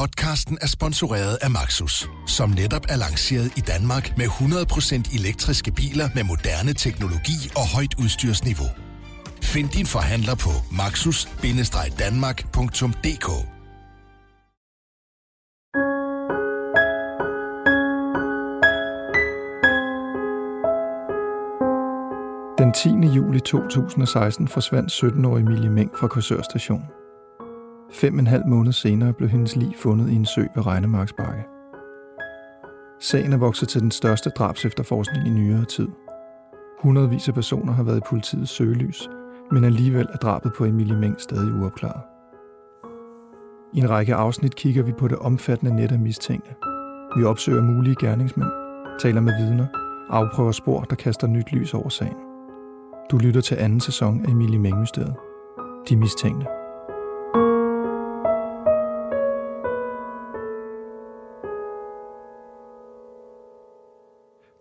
Podcasten er sponsoreret af Maxus, som netop er lanceret i Danmark med 100% elektriske biler med moderne teknologi og højt udstyrsniveau. Find din forhandler på maxus-danmark.dk Den 10. juli 2016 forsvandt 17-årige Emilie Meng fra Korsør station. Fem og en halv måned senere blev hendes lig fundet i en sø ved Regnemarksbakke. Sagen er vokset til den største drabs efterforskning i nyere tid. Hundredvis af personer har været i politiets søgelys, men alligevel er drabet på Emilie Meng stadig uopklaret. I en række afsnit kigger vi på det omfattende net af mistænkte. Vi opsøger mulige gerningsmænd, taler med vidner afprøver spor, der kaster nyt lys over sagen. Du lytter til anden sæson af Emilie Meng-mysteriet. De mistænkte.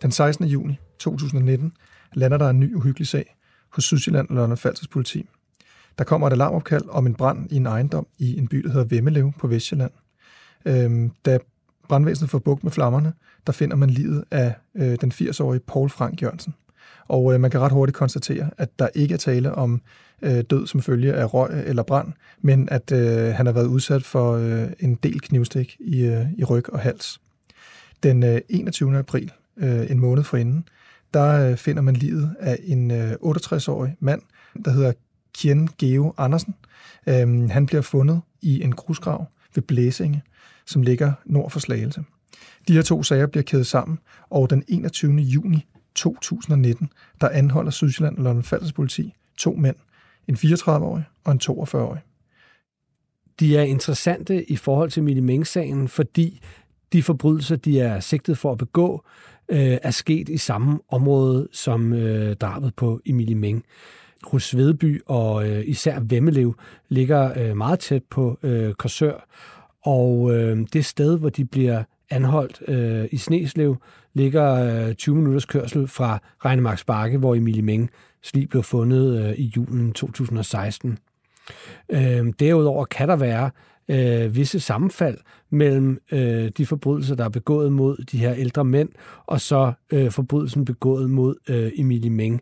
Den 16. juni 2019 lander der en ny uhyggelig sag hos Sydsjælland og London Falsters politi. Der kommer et alarmopkald om en brand i en ejendom i en by, der hedder Vemmelev på Vestjylland. Øhm, da brandvæsenet får bugt med flammerne, der finder man livet af øh, den 80-årige Paul Frank Jørgensen. Og øh, man kan ret hurtigt konstatere, at der ikke er tale om øh, død som følge af røg eller brand, men at øh, han har været udsat for øh, en del knivstik i, øh, i ryg og hals. Den øh, 21. april, øh, en måned forinden, der øh, finder man livet af en øh, 68-årig mand, der hedder Kien Geo Andersen. Øhm, han bliver fundet i en grusgrav ved Blæsinge, som ligger nord for Slagelse. De her to sager bliver kædet sammen, og den 21. juni 2019, der anholder Sydsjælland og London Falsers politi to mænd, en 34-årig og en 42-årig. De er interessante i forhold til Mille Meng-sagen, fordi de forbrydelser, de er sigtet for at begå, øh, er sket i samme område som øh, drabet på Emilie Meng. Hos og øh, især Vemmelev ligger øh, meget tæt på øh, Korsør, og øh, det sted, hvor de bliver anholdt øh, i Sneslev, ligger øh, 20 minutters kørsel fra Regnemarks Bakke, hvor Emilie Meng lige blev fundet øh, i julen 2016. Øh, derudover kan der være øh, visse sammenfald mellem øh, de forbrydelser, der er begået mod de her ældre mænd, og så øh, forbrydelsen begået mod øh, Emilie Meng.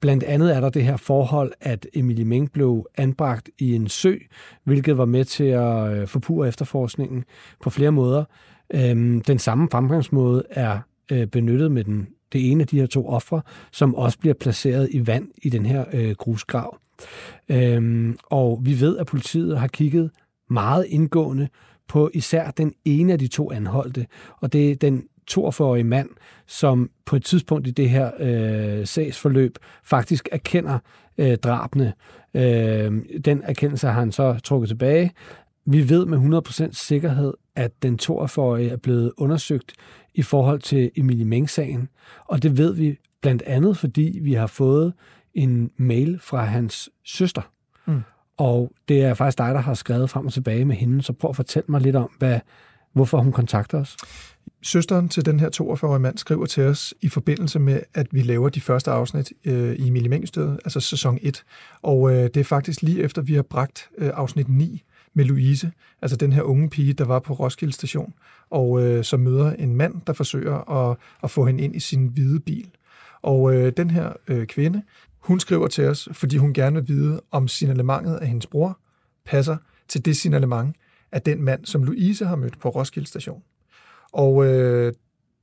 Blandt andet er der det her forhold, at Emilie Meng blev anbragt i en sø, hvilket var med til at øh, forpure efterforskningen på flere måder. Øh, den samme fremgangsmåde er øh, benyttet med den, det ene af de her to ofre, som også bliver placeret i vand i den her øh, grusgrav. Øhm, og vi ved, at politiet har kigget meget indgående på især den ene af de to anholdte, og det er den 42-årige mand, som på et tidspunkt i det her øh, sagsforløb faktisk erkender øh, drabene. Øh, den erkendelse har han så trukket tilbage. Vi ved med 100% sikkerhed, at den 42-årige er blevet undersøgt i forhold til Emilie Meng-sagen, og det ved vi blandt andet, fordi vi har fået en mail fra hans søster. Mm. Og det er faktisk dig, der har skrevet frem og tilbage med hende, så prøv at fortælle mig lidt om, hvad, hvorfor hun kontakter os. Søsteren til den her 42-årige mand skriver til os i forbindelse med, at vi laver de første afsnit øh, i Emilie altså sæson 1. Og øh, det er faktisk lige efter, vi har bragt øh, afsnit 9 med Louise, altså den her unge pige, der var på Roskilde station, og øh, som møder en mand, der forsøger at, at få hende ind i sin hvide bil. Og øh, den her øh, kvinde, hun skriver til os, fordi hun gerne vil vide, om signalementet af hendes bror passer til det signalement af den mand, som Louise har mødt på Roskilde station. Og øh,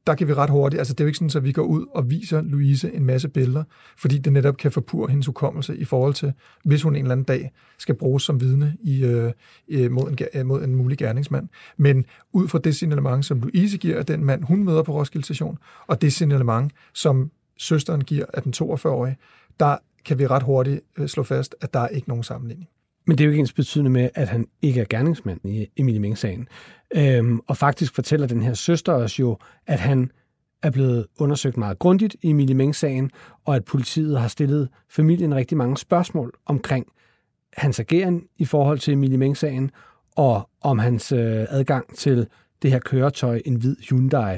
der kan vi ret hurtigt, altså det er jo ikke sådan, at vi går ud og viser Louise en masse billeder, fordi det netop kan forpure hendes hukommelse i forhold til, hvis hun en eller anden dag skal bruges som vidne i, øh, øh mod, en, mod en mulig gerningsmand. Men ud fra det signalement, som Louise giver af den mand, hun møder på Roskilde Station, og det signalement, som søsteren giver af den 42-årige, der kan vi ret hurtigt øh, slå fast, at der er ikke nogen sammenligning. Men det er jo ikke ens betydende med, at han ikke er gerningsmand i Emilie Meng-sagen. Øhm, og faktisk fortæller den her søster os jo, at han er blevet undersøgt meget grundigt i Emilie Meng-sagen, og at politiet har stillet familien rigtig mange spørgsmål omkring hans ageren i forhold til Emilie Meng-sagen, og om hans øh, adgang til det her køretøj, en hvid Hyundai.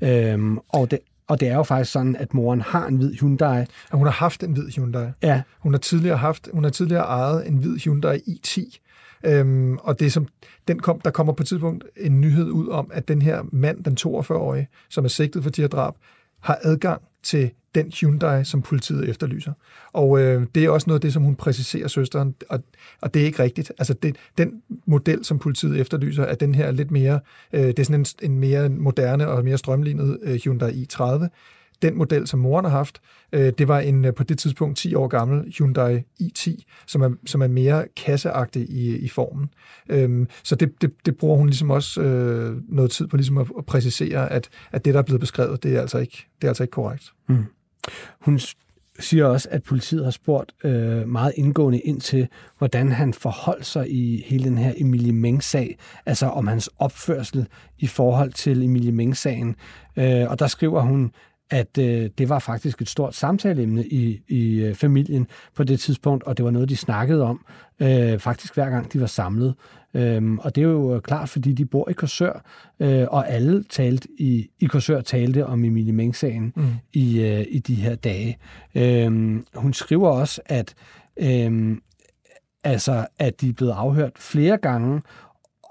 Øhm, og det, og det er jo faktisk sådan, at moren har en hvid Hyundai. Ja, hun har haft en hvid Hyundai. Ja. Hun har tidligere haft, hun har tidligere ejet en hvid Hyundai i10, Øhm, og det som, den kom, der kommer på et tidspunkt en nyhed ud om, at den her mand, den 42-årige, som er sigtet for de her drab, har adgang til den Hyundai, som politiet efterlyser. Og øh, det er også noget af det, som hun præciserer søsteren, og, og det er ikke rigtigt. Altså det, den model, som politiet efterlyser, er den her lidt mere, øh, det er sådan en, en mere moderne og mere strømlignet øh, Hyundai i30. Den model, som moren har haft, øh, det var en øh, på det tidspunkt 10 år gammel Hyundai i10, som er, som er mere kasseagtig i, i formen. Øhm, så det, det, det bruger hun ligesom også øh, noget tid på ligesom at, at præcisere, at, at det, der er blevet beskrevet, det er altså ikke, det er altså ikke korrekt. Mm. Hun siger også, at politiet har spurgt øh, meget indgående ind til, hvordan han forholdt sig i hele den her Emilie Meng-sag, altså om hans opførsel i forhold til Emilie Meng-sagen. Øh, og der skriver hun, at øh, det var faktisk et stort samtaleemne i, i øh, familien på det tidspunkt, og det var noget, de snakkede om øh, faktisk hver gang de var samlet. Øhm, og det er jo klart, fordi de bor i Korsør, øh, og alle talte i, i Korsør talte om Emilie Meng-sagen mm. i, øh, i de her dage. Øhm, hun skriver også, at, øh, altså, at de er blevet afhørt flere gange,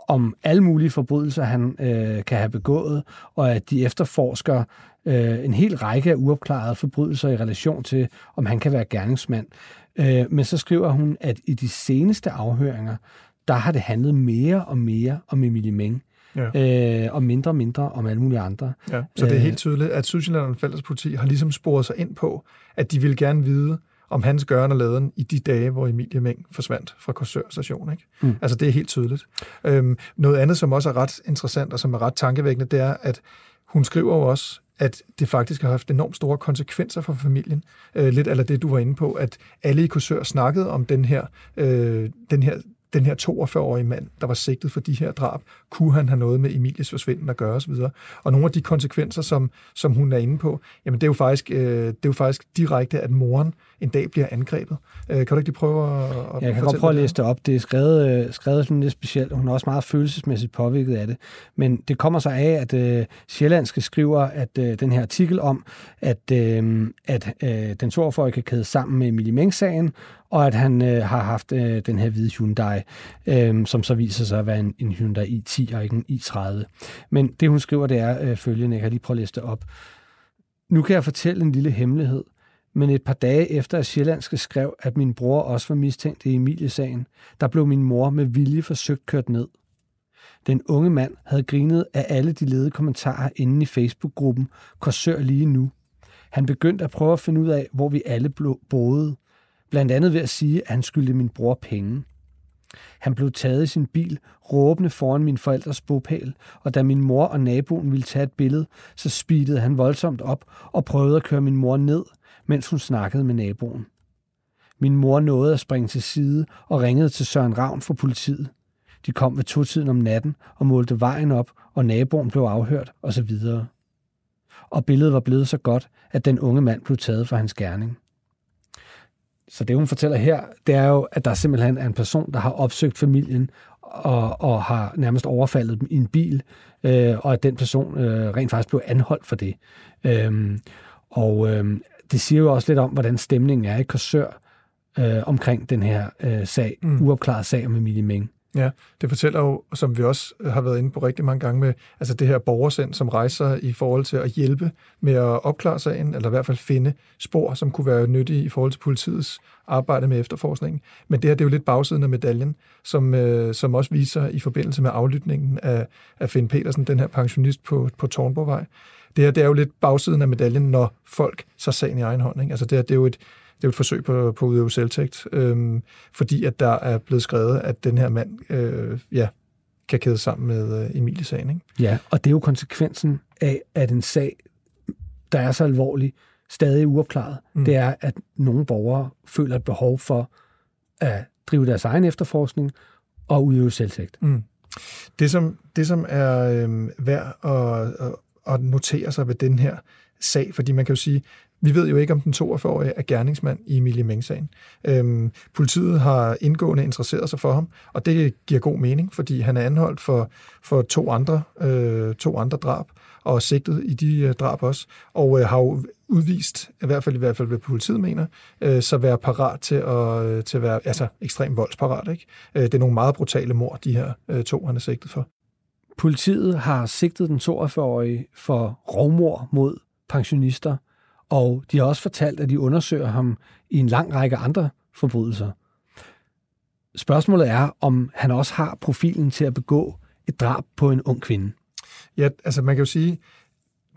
om alle mulige forbrydelser, han øh, kan have begået, og at de efterforsker øh, en hel række af uopklarede forbrydelser i relation til, om han kan være gerningsmand. Øh, men så skriver hun, at i de seneste afhøringer, der har det handlet mere og mere om Emilie Meng. Ja. Øh, og mindre og mindre om alle mulige andre. Ja, så det er øh, helt tydeligt, at Sydsjælland og Fælles Politi har ligesom sporet sig ind på, at de vil gerne vide, om hans gøren og laden i de dage, hvor Emilie Meng forsvandt fra Korsør station. Ikke? Mm. Altså, det er helt tydeligt. Øhm, noget andet, som også er ret interessant og som er ret tankevækkende, det er, at hun skriver jo også, at det faktisk har haft enormt store konsekvenser for familien. Øh, lidt af det, du var inde på, at alle i Korsør snakkede om den her, øh, den her den her 42-årige mand, der var sigtet for de her drab, kunne han have noget med Emilies forsvinden at gøre osv. Og nogle af de konsekvenser, som, som hun er inde på, jamen det er jo faktisk, øh, det er jo faktisk direkte, at moren en dag bliver angrebet. Øh, kan du ikke lige prøve at, at Jeg kan godt prøve at læse det op. Det er skrevet, øh, skrevet sådan lidt specielt. Hun er også meget følelsesmæssigt påvirket af det. Men det kommer så af, at øh, Sjællandske skriver, at øh, den her artikel om, at, øh, at øh, den 42 kan kæde sammen med Emilie Meng-sagen, og at han øh, har haft øh, den her hvide Hyundai, øh, som så viser sig at være en, en Hyundai i10 og ikke en i30. Men det, hun skriver, det er øh, følgende. Jeg kan lige prøve at læse det op. Nu kan jeg fortælle en lille hemmelighed. Men et par dage efter, at Sjællandske skrev, at min bror også var mistænkt i Emilie-sagen, der blev min mor med vilje forsøgt kørt ned. Den unge mand havde grinet af alle de ledede kommentarer inde i Facebook-gruppen Korsør lige nu. Han begyndte at prøve at finde ud af, hvor vi alle boede. Blandt andet ved at sige, at han skyldte min bror penge. Han blev taget i sin bil, råbende foran min forældres bopæl, og da min mor og naboen ville tage et billede, så speedede han voldsomt op og prøvede at køre min mor ned, mens hun snakkede med naboen. Min mor nåede at springe til side og ringede til Søren Ravn fra politiet. De kom ved to-tiden om natten og målte vejen op, og naboen blev afhørt osv. Og billedet var blevet så godt, at den unge mand blev taget for hans gerning. Så det, hun fortæller her, det er jo, at der simpelthen er en person, der har opsøgt familien og, og har nærmest overfaldet dem i en bil, øh, og at den person øh, rent faktisk blev anholdt for det. Øh, og øh, det siger jo også lidt om, hvordan stemningen er i Korsør øh, omkring den her øh, sag, mm. uopklaret sag om Emilie Meng. Ja, det fortæller jo, som vi også har været inde på rigtig mange gange med, altså det her borgersend, som rejser i forhold til at hjælpe med at opklare sagen, eller i hvert fald finde spor, som kunne være nyttige i forhold til politiets arbejde med efterforskningen. Men det her, det er jo lidt bagsiden af medaljen, som, øh, som også viser i forbindelse med aflytningen af, af Finn Petersen, den her pensionist på, på Tornborgvej. Det her, det er jo lidt bagsiden af medaljen, når folk så sagen i egen hånd. Ikke? Altså det her, det er jo et, det er jo et forsøg på, på at udøve selvtægt, øhm, fordi at der er blevet skrevet, at den her mand øh, ja, kan kæde sammen med øh, Emilie-sagen. Ikke? Ja, og det er jo konsekvensen af, at en sag, der er så alvorlig, stadig uopklaret. Mm. Det er, at nogle borgere føler et behov for at drive deres egen efterforskning og udøve selvtægt. Mm. Det, som, det, som er øh, værd at, at, at notere sig ved den her sag, fordi man kan jo sige, vi ved jo ikke, om den 42-årige er gerningsmand i Emilie Meng-sagen. Øhm, politiet har indgående interesseret sig for ham, og det giver god mening, fordi han er anholdt for, for to, andre, øh, to andre drab, og sigtet i de øh, drab også, og øh, har jo udvist, i hvert fald i hvert fald hvad politiet mener, øh, så være parat til at, øh, til at være altså, ekstremt voldsparat. Ikke? Øh, det er nogle meget brutale mord, de her øh, to, han er sigtet for. Politiet har sigtet den 42-årige for rovmor mod pensionister, og de har også fortalt, at de undersøger ham i en lang række andre forbrydelser. Spørgsmålet er, om han også har profilen til at begå et drab på en ung kvinde. Ja, altså man kan jo sige,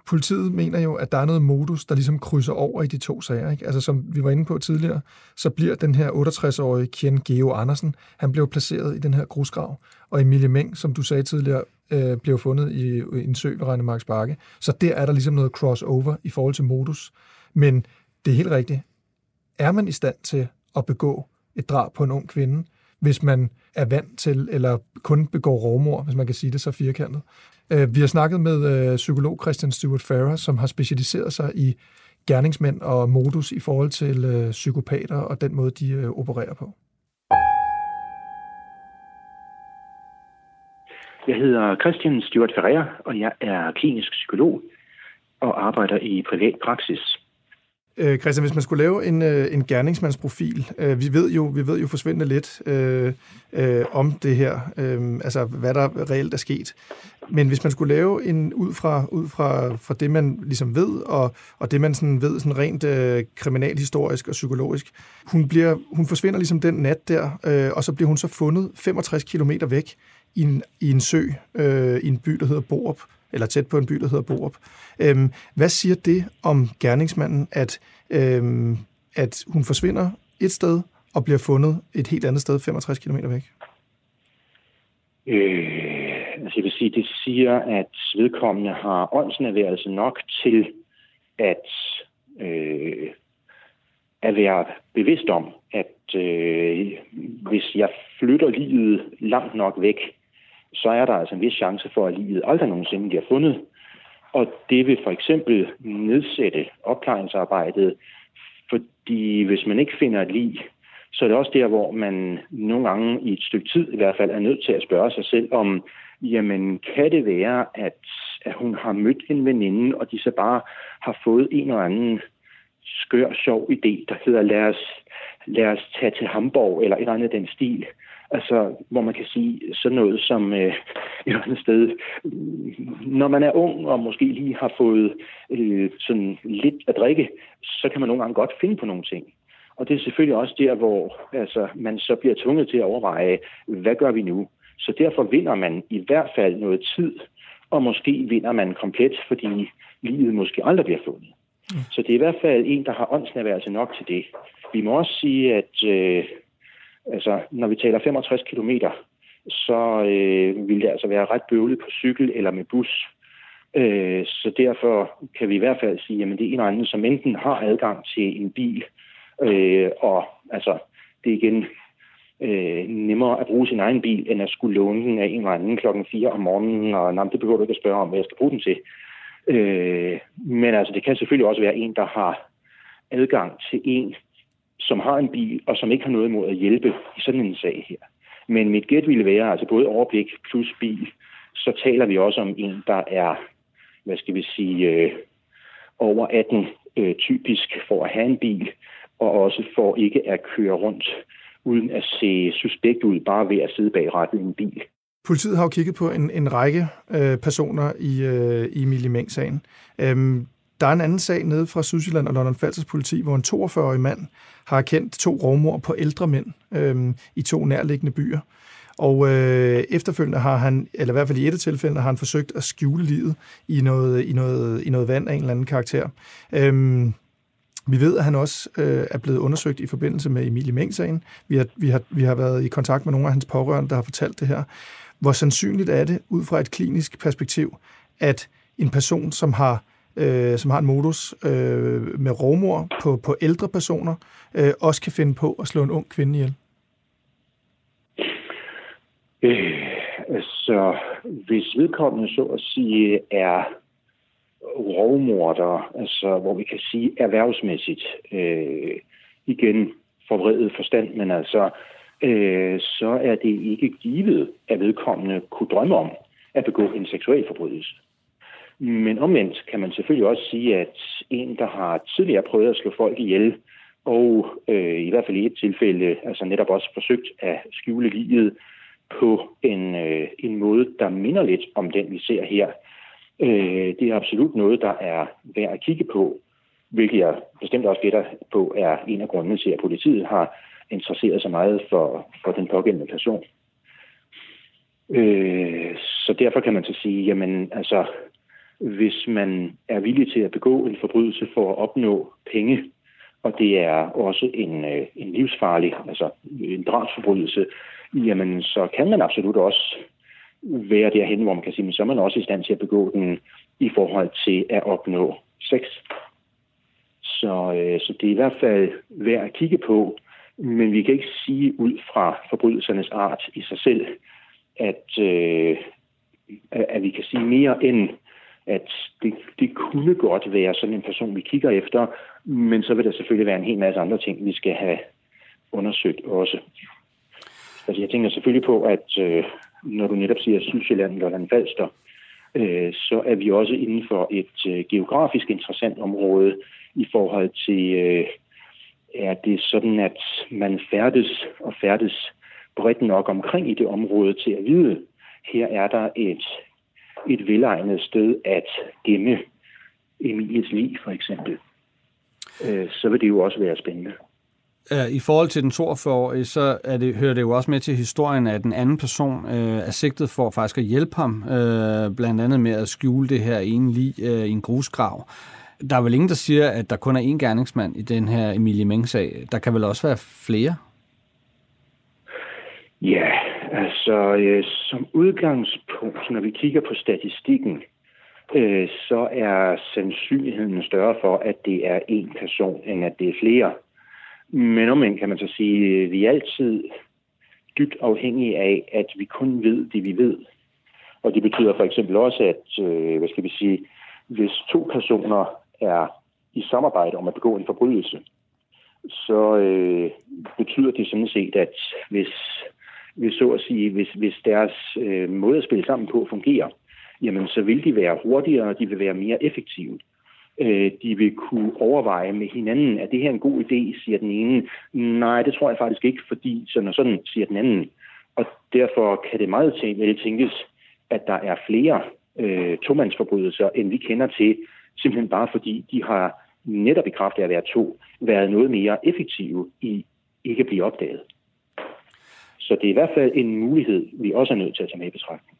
politiet mener jo, at der er noget modus, der ligesom krydser over i de to sager. Ikke? Altså som vi var inde på tidligere, så bliver den her 68-årige Ken Geo Andersen, han blev placeret i den her grusgrav, og Emilie Meng, som du sagde tidligere, øh, blev fundet i, i en sø ved Regnemarks Bakke. Så der er der ligesom noget crossover i forhold til modus. Men det er helt rigtigt. Er man i stand til at begå et drab på en ung kvinde, hvis man er vant til, eller kun begår rovmor, hvis man kan sige det så firkantet. Øh, vi har snakket med øh, psykolog Christian Stewart Farrer, som har specialiseret sig i gerningsmænd og modus i forhold til øh, psykopater og den måde, de øh, opererer på. Jeg hedder Christian Stuart Ferrer, og jeg er klinisk psykolog og arbejder i privat praksis. Øh, Christian, hvis man skulle lave en, øh, en gerningsmandsprofil, øh, vi ved jo vi ved jo forsvindende lidt øh, øh, om det her, øh, altså hvad der reelt er sket. Men hvis man skulle lave en ud fra ud fra, fra det man ligesom ved og, og det man sådan ved sådan rent øh, kriminalhistorisk og psykologisk, hun bliver hun forsvinder ligesom den nat der, øh, og så bliver hun så fundet 65 km væk i en, i en sø øh, i en by der hedder Borup eller tæt på en by, der hedder Borup. Øhm, hvad siger det om gerningsmanden, at, øhm, at hun forsvinder et sted og bliver fundet et helt andet sted, 65 km væk? Øh, altså jeg vil sige, det siger, at vedkommende har åndsnærværelse nok til at, øh, at være bevidst om, at øh, hvis jeg flytter livet langt nok væk, så er der altså en vis chance for, at livet aldrig nogensinde bliver fundet. Og det vil for eksempel nedsætte opklaringsarbejdet, fordi hvis man ikke finder et lig, så er det også der, hvor man nogle gange i et stykke tid i hvert fald er nødt til at spørge sig selv om, jamen kan det være, at, at hun har mødt en veninde, og de så bare har fået en eller anden skør, sjov idé, der hedder lad os, lad os tage til Hamburg, eller et eller andet den stil. Altså, hvor man kan sige sådan noget som øh, et eller andet sted, når man er ung og måske lige har fået øh, sådan lidt at drikke, så kan man nogle gange godt finde på nogle ting. Og det er selvfølgelig også der, hvor altså, man så bliver tvunget til at overveje, hvad gør vi nu? Så derfor vinder man i hvert fald noget tid, og måske vinder man komplet, fordi livet måske aldrig bliver fundet. Mm. Så det er i hvert fald en, der har åndsnærværelse nok til det. Vi må også sige, at øh, Altså, når vi taler 65 km, så øh, vil det altså være ret bøvlet på cykel eller med bus. Øh, så derfor kan vi i hvert fald sige, at det er en eller anden, som enten har adgang til en bil, øh, og altså, det er igen øh, nemmere at bruge sin egen bil, end at skulle låne den af en eller anden klokken 4 om morgenen, og nej, det behøver du ikke at spørge om, hvad jeg skal bruge den til. Øh, men altså, det kan selvfølgelig også være en, der har adgang til en, som har en bil, og som ikke har noget imod at hjælpe i sådan en sag her. Men mit gæt ville være, altså både overblik plus bil, så taler vi også om en, der er, hvad skal vi sige, øh, over 18 øh, typisk for at have en bil, og også for ikke at køre rundt uden at se suspekt ud, bare ved at sidde bag rattet i en bil. Politiet har jo kigget på en, en række øh, personer i, øh, i Emilie Meng-sagen. Øhm, der er en anden sag nede fra Sydsjælland og London Falsters politi, hvor en 42-årig mand har kendt to rovmord på ældre mænd øh, i to nærliggende byer. Og øh, efterfølgende har han, eller i hvert fald i et tilfælde, har han forsøgt at skjule livet i noget, i noget, i noget vand af en eller anden karakter. Øhm, vi ved, at han også øh, er blevet undersøgt i forbindelse med Emilie Meng-sagen. Vi har, vi, har, vi har været i kontakt med nogle af hans pårørende, der har fortalt det her. Hvor sandsynligt er det, ud fra et klinisk perspektiv, at en person, som har øh, som har en modus øh, med rovmor på, på ældre personer, øh, også kan finde på at slå en ung kvinde ihjel? Øh, altså, hvis vedkommende så at sige er rovmorder, altså hvor vi kan sige erhvervsmæssigt, øh, igen forvredet forstand, men altså, øh, så er det ikke givet, at vedkommende kunne drømme om at begå en seksuel forbrydelse. Men omvendt kan man selvfølgelig også sige, at en, der har tidligere prøvet at slå folk ihjel, og øh, i hvert fald i et tilfælde altså netop også forsøgt at skjule livet på en, øh, en måde, der minder lidt om den, vi ser her. Øh, det er absolut noget, der er værd at kigge på, hvilket jeg bestemt også gætter på er en af grundene til, at politiet har interesseret sig meget for, for den pågældende person. Øh, så derfor kan man så sige, jamen altså, hvis man er villig til at begå en forbrydelse for at opnå penge, og det er også en, øh, en livsfarlig, altså en drabsforbrydelse, jamen så kan man absolut også være derhen, hvor man kan sige, men så er man også i stand til at begå den i forhold til at opnå sex. Så, øh, så det er i hvert fald værd at kigge på, men vi kan ikke sige ud fra forbrydelsernes art i sig selv, at, øh, at vi kan sige mere end, at det, det kunne godt være sådan en person, vi kigger efter, men så vil der selvfølgelig være en hel masse andre ting, vi skal have undersøgt også. Altså jeg tænker selvfølgelig på, at øh, når du netop siger Sydsjælland eller Falster, øh, så er vi også inden for et øh, geografisk interessant område i forhold til, øh, er det sådan, at man færdes og færdes bredt nok omkring i det område til at vide, her er der et, et velegnet sted at gemme Emilies liv, for eksempel. Øh, så vil det jo også være spændende. I forhold til den 42-årige, så er det, hører det jo også med til historien, at den anden person øh, er sigtet for faktisk at hjælpe ham, øh, blandt andet med at skjule det her ene lig øh, i en grusgrav. Der er vel ingen, der siger, at der kun er én gerningsmand i den her Emilie Meng-sag. Der kan vel også være flere? Ja, altså øh, som udgangspunkt, når vi kigger på statistikken, øh, så er sandsynligheden større for, at det er én person, end at det er flere. Men omvendt kan man så sige, at vi er altid dybt afhængige af, at vi kun ved det, vi ved. Og det betyder for eksempel også, at øh, hvad skal vi sige, hvis to personer er i samarbejde om at begå en forbrydelse, så øh, betyder det sådan set, at hvis, hvis så at sige, hvis, hvis deres øh, måde at spille sammen på fungerer, jamen så vil de være hurtigere, de vil være mere effektive øh, de vil kunne overveje med hinanden, at det her er en god idé, siger den ene. Nej, det tror jeg faktisk ikke, fordi sådan og sådan, siger den anden. Og derfor kan det meget vel tænkes, at der er flere øh, tomandsforbrydelser, end vi kender til, simpelthen bare fordi de har netop i kraft af at være to, været noget mere effektive i ikke at blive opdaget. Så det er i hvert fald en mulighed, vi også er nødt til at tage med i betragtning.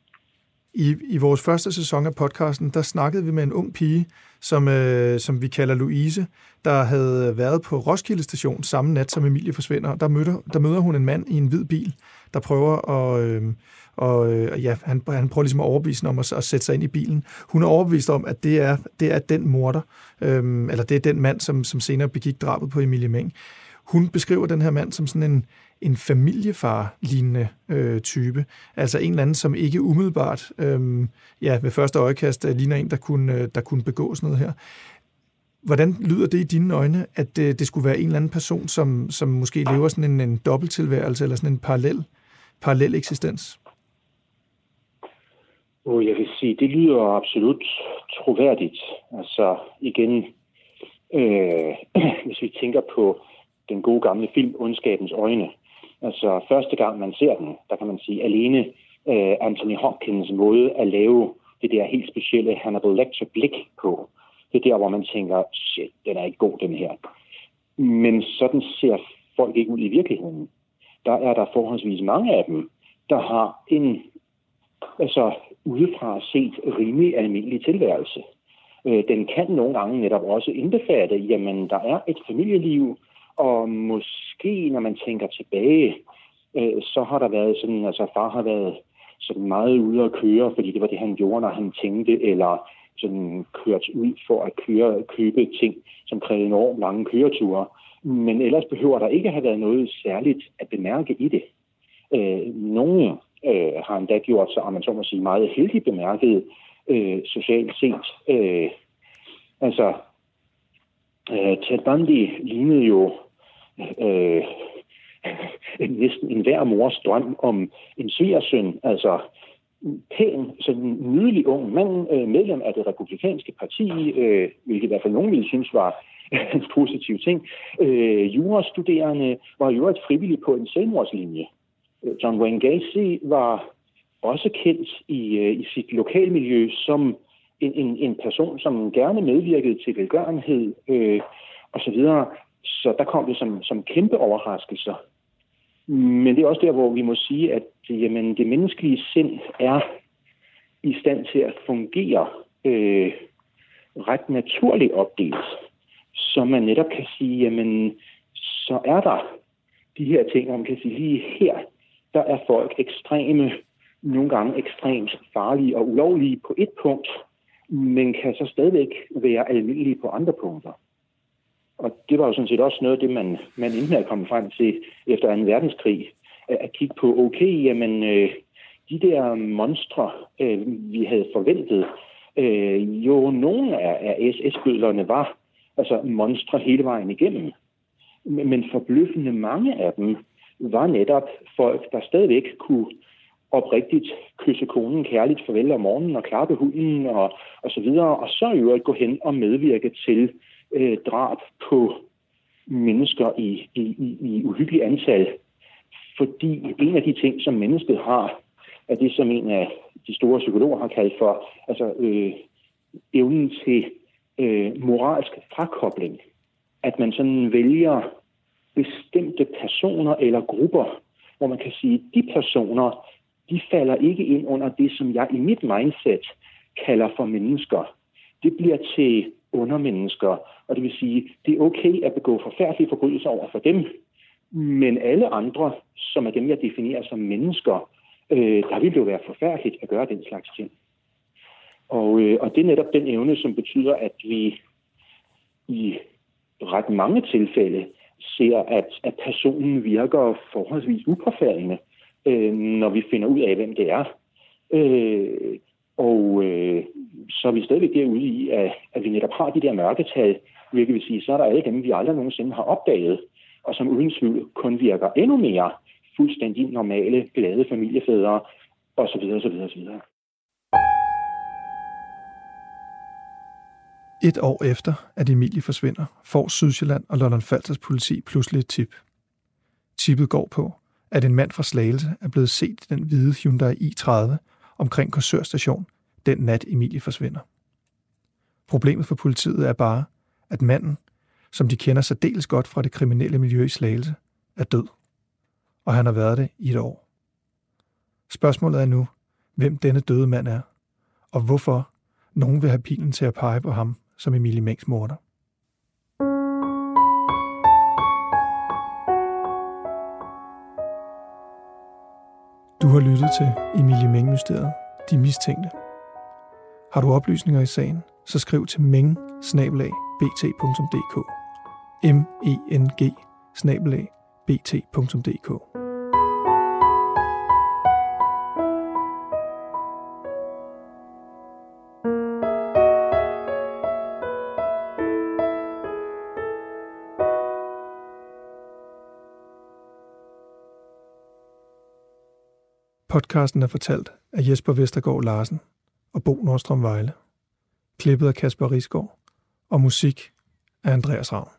I, I vores første sæson af podcasten, der snakkede vi med en ung pige, som, øh, som vi kalder Louise, der havde været på Roskilde station samme nat, som Emilie forsvinder. Der møder, der møder hun en mand i en hvid bil, der prøver at... Øh, og øh, ja, han, han prøver ligesom at overbevise om at, at sætte sig ind i bilen. Hun er overbevist om, at det er, det er den morder, øh, eller det er den mand, som, som senere begik drabet på Emilie Meng. Hun beskriver den her mand som sådan en, en familiefar-lignende øh, type. Altså en eller anden, som ikke umiddelbart øh, ja, ved første øjekast øh, ligner en, der kunne, øh, der kunne begå sådan noget her. Hvordan lyder det i dine øjne, at det, det skulle være en eller anden person, som, som måske lever sådan en, en dobbelttilværelse, eller sådan en parallel, parallel eksistens? Oh, jeg vil sige, det lyder absolut troværdigt. Altså igen, øh, hvis vi tænker på den gode gamle film Ondskabens Øjne, Altså første gang man ser den, der kan man sige alene øh, Anthony Hopkins måde at lave det der helt specielle Hannibal Lecter blik på. Det er der, hvor man tænker, shit, den er ikke god, den her. Men sådan ser folk ikke ud i virkeligheden. Der er der forholdsvis mange af dem, der har en, altså udefra set rimelig almindelig tilværelse. Øh, den kan nogle gange netop også indbefatte, jamen der er et familieliv, og måske, når man tænker tilbage, øh, så har der været sådan, altså far har været sådan meget ude at køre, fordi det var det, han gjorde, når han tænkte, eller sådan kørt ud for at køre, købe ting, som krævede enormt lange køreture. Men ellers behøver der ikke have været noget særligt at bemærke i det. Øh, nogle øh, har endda gjort sig, om man så må sige, meget heldigt bemærket øh, socialt set. Øh, Altså, øh, Ted Bundy lignede jo øh, næsten enhver mors drøm om en svigersøn, altså pæn, sådan en nydelig ung mand, øh, medlem af det republikanske parti, øh, hvilket i hvert fald nogen ville synes var en positiv ting. Øh, jurastuderende var jo et frivilligt på en selvmordslinje. Øh, John Wayne Gacy var også kendt i, øh, i sit lokalmiljø som en, en, en person, som gerne medvirkede til velgørenhed øh, osv. Så, der kom det som, som kæmpe overraskelser. Men det er også der, hvor vi må sige, at jamen, det menneskelige sind er i stand til at fungere øh, ret naturligt opdelt. Så man netop kan sige, jamen, så er der de her ting, om man kan sige, lige her, der er folk ekstreme, nogle gange ekstremt farlige og ulovlige på et punkt, men kan så stadigvæk være almindelige på andre punkter. Og det var jo sådan set også noget af det, man, man inden med kommet frem til efter 2. verdenskrig. At kigge på, okay, jamen, øh, de der monstre, øh, vi havde forventet, øh, jo nogle af, af SS-bødlerne var altså monstre hele vejen igennem. Men forbløffende mange af dem var netop folk, der stadigvæk kunne oprigtigt kysse konen kærligt farvel om morgenen og klappe hunden og, og så videre, og så i øvrigt gå hen og medvirke til øh, drab på mennesker i, i, i, i uhyggelig antal. Fordi en af de ting, som mennesket har, er det, som en af de store psykologer har kaldt for altså, øh, evnen til øh, moralsk frakobling. At man sådan vælger bestemte personer eller grupper, hvor man kan sige, at de personer, de falder ikke ind under det, som jeg i mit mindset kalder for mennesker. Det bliver til undermennesker, og det vil sige, det er okay at begå forfærdelige forbrydelser over for dem, men alle andre, som er dem, jeg definerer som mennesker, øh, der vil det jo være forfærdeligt at gøre den slags ting. Og, øh, og det er netop den evne, som betyder, at vi i ret mange tilfælde ser, at, at personen virker forholdsvis upåfaldende, øh, når vi finder ud af, hvem det er. Øh, og øh, så er vi stadigvæk derude i, at, at vi netop har de der mørketal, hvilket vil sige, så er der alle dem, vi aldrig nogensinde har opdaget, og som uden tvivl kun virker endnu mere fuldstændig normale, glade familiefædre, osv. osv. osv. Et år efter, at Emilie forsvinder, får Sydsjælland og Lolland Falsters politi pludselig et tip. Tippet går på, at en mand fra Slagelse er blevet set i den hvide Hyundai i30 omkring Korsør station den nat Emilie forsvinder. Problemet for politiet er bare, at manden, som de kender særdeles godt fra det kriminelle miljø i Slagelse, er død. Og han har været det i et år. Spørgsmålet er nu, hvem denne døde mand er, og hvorfor nogen vil have pilen til at pege på ham som Emilie Mængs morder. Har lyttet til Emilie Meng-mysteriet, De Mistænkte. Har du oplysninger i sagen, så skriv til meng bt.dk m e n g bt.dk Podcasten er fortalt af Jesper Vestergaard Larsen og Bo Nordstrøm Vejle. Klippet af Kasper Risgaard og musik af Andreas Ravn.